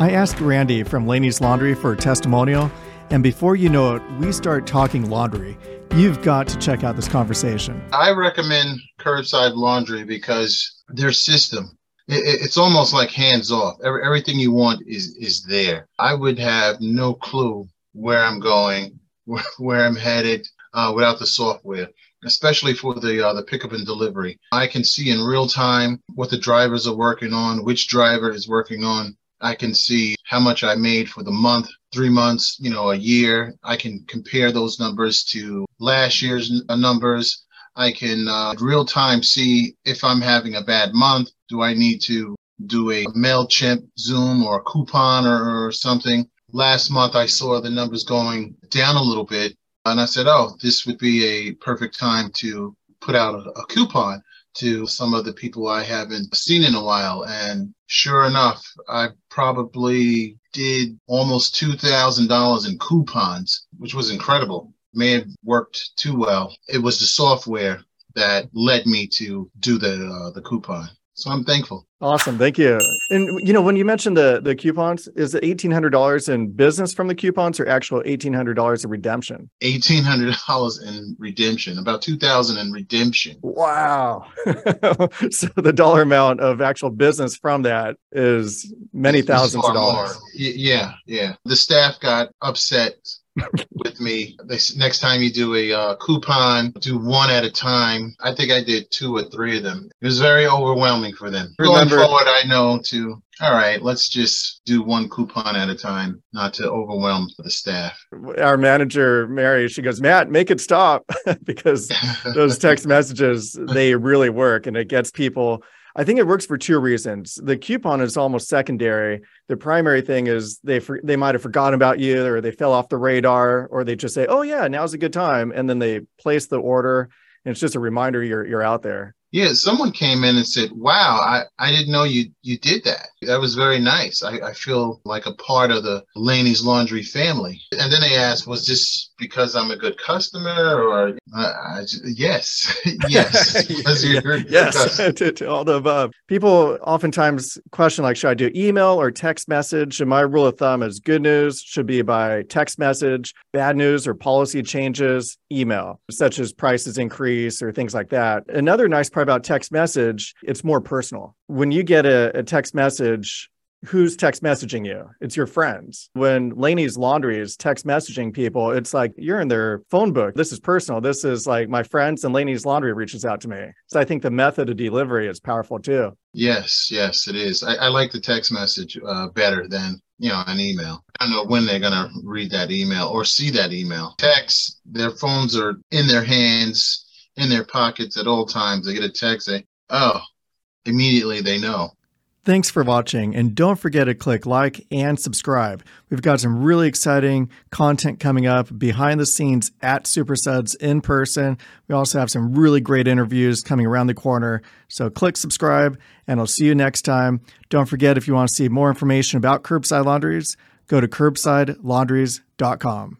I asked Randy from Laney's Laundry for a testimonial, and before you know it, we start talking laundry. You've got to check out this conversation. I recommend curbside laundry because their system it's almost like hands off. everything you want is is there. I would have no clue where I'm going, where I'm headed uh, without the software especially for the uh, the pickup and delivery. I can see in real time what the drivers are working on, which driver is working on. I can see how much I made for the month, three months, you know, a year. I can compare those numbers to last year's numbers. I can uh, real time see if I'm having a bad month. Do I need to do a MailChimp Zoom or a coupon or, or something? Last month, I saw the numbers going down a little bit and I said, oh, this would be a perfect time to put out a, a coupon to some of the people I haven't seen in a while. And sure enough, I probably did almost $2,000 in coupons, which was incredible. May have worked too well. It was the software that led me to do the uh, the coupon. So I'm thankful. Awesome, thank you. And you know, when you mentioned the the coupons, is it eighteen hundred dollars in business from the coupons, or actual eighteen hundred dollars in redemption? Eighteen hundred dollars in redemption, about two thousand in redemption. Wow! so the dollar amount of actual business from that is many thousands of dollars. More. Yeah, yeah. The staff got upset with me. They, next time you do a uh, coupon, do one at a time. I think I did two or three of them. It was very overwhelming for them. Remember, Going forward, I know to all right, let's just do one coupon at a time, not to overwhelm the staff. Our manager, Mary, she goes, Matt, make it stop because those text messages, they really work and it gets people I think it works for two reasons. The coupon is almost secondary. The primary thing is they for, they might have forgotten about you, or they fell off the radar, or they just say, "Oh yeah, now's a good time," and then they place the order, and it's just a reminder you're you're out there. Yeah, someone came in and said, "Wow, I, I didn't know you you did that. That was very nice. I, I feel like a part of the Laney's Laundry family." And then they asked, "Was this because I'm a good customer?" Or uh, I, yes, yes, yes, to, to, all the above. People oftentimes question like, "Should I do email or text message?" And my rule of thumb is: good news should be by text message, bad news or policy changes, email, such as prices increase or things like that. Another nice part about text message, it's more personal. When you get a, a text message, who's text messaging you? It's your friends. When Laney's Laundry is text messaging people, it's like you're in their phone book. This is personal. This is like my friends and Laney's Laundry reaches out to me. So I think the method of delivery is powerful too. Yes, yes, it is. I, I like the text message uh, better than you know an email. I don't know when they're gonna read that email or see that email. Text, their phones are in their hands in their pockets at all times. They get a text, say, oh, immediately they know. Thanks for watching, and don't forget to click like and subscribe. We've got some really exciting content coming up behind the scenes at Supersuds in person. We also have some really great interviews coming around the corner. So click subscribe, and I'll see you next time. Don't forget if you want to see more information about curbside laundries, go to curbsidelaundries.com.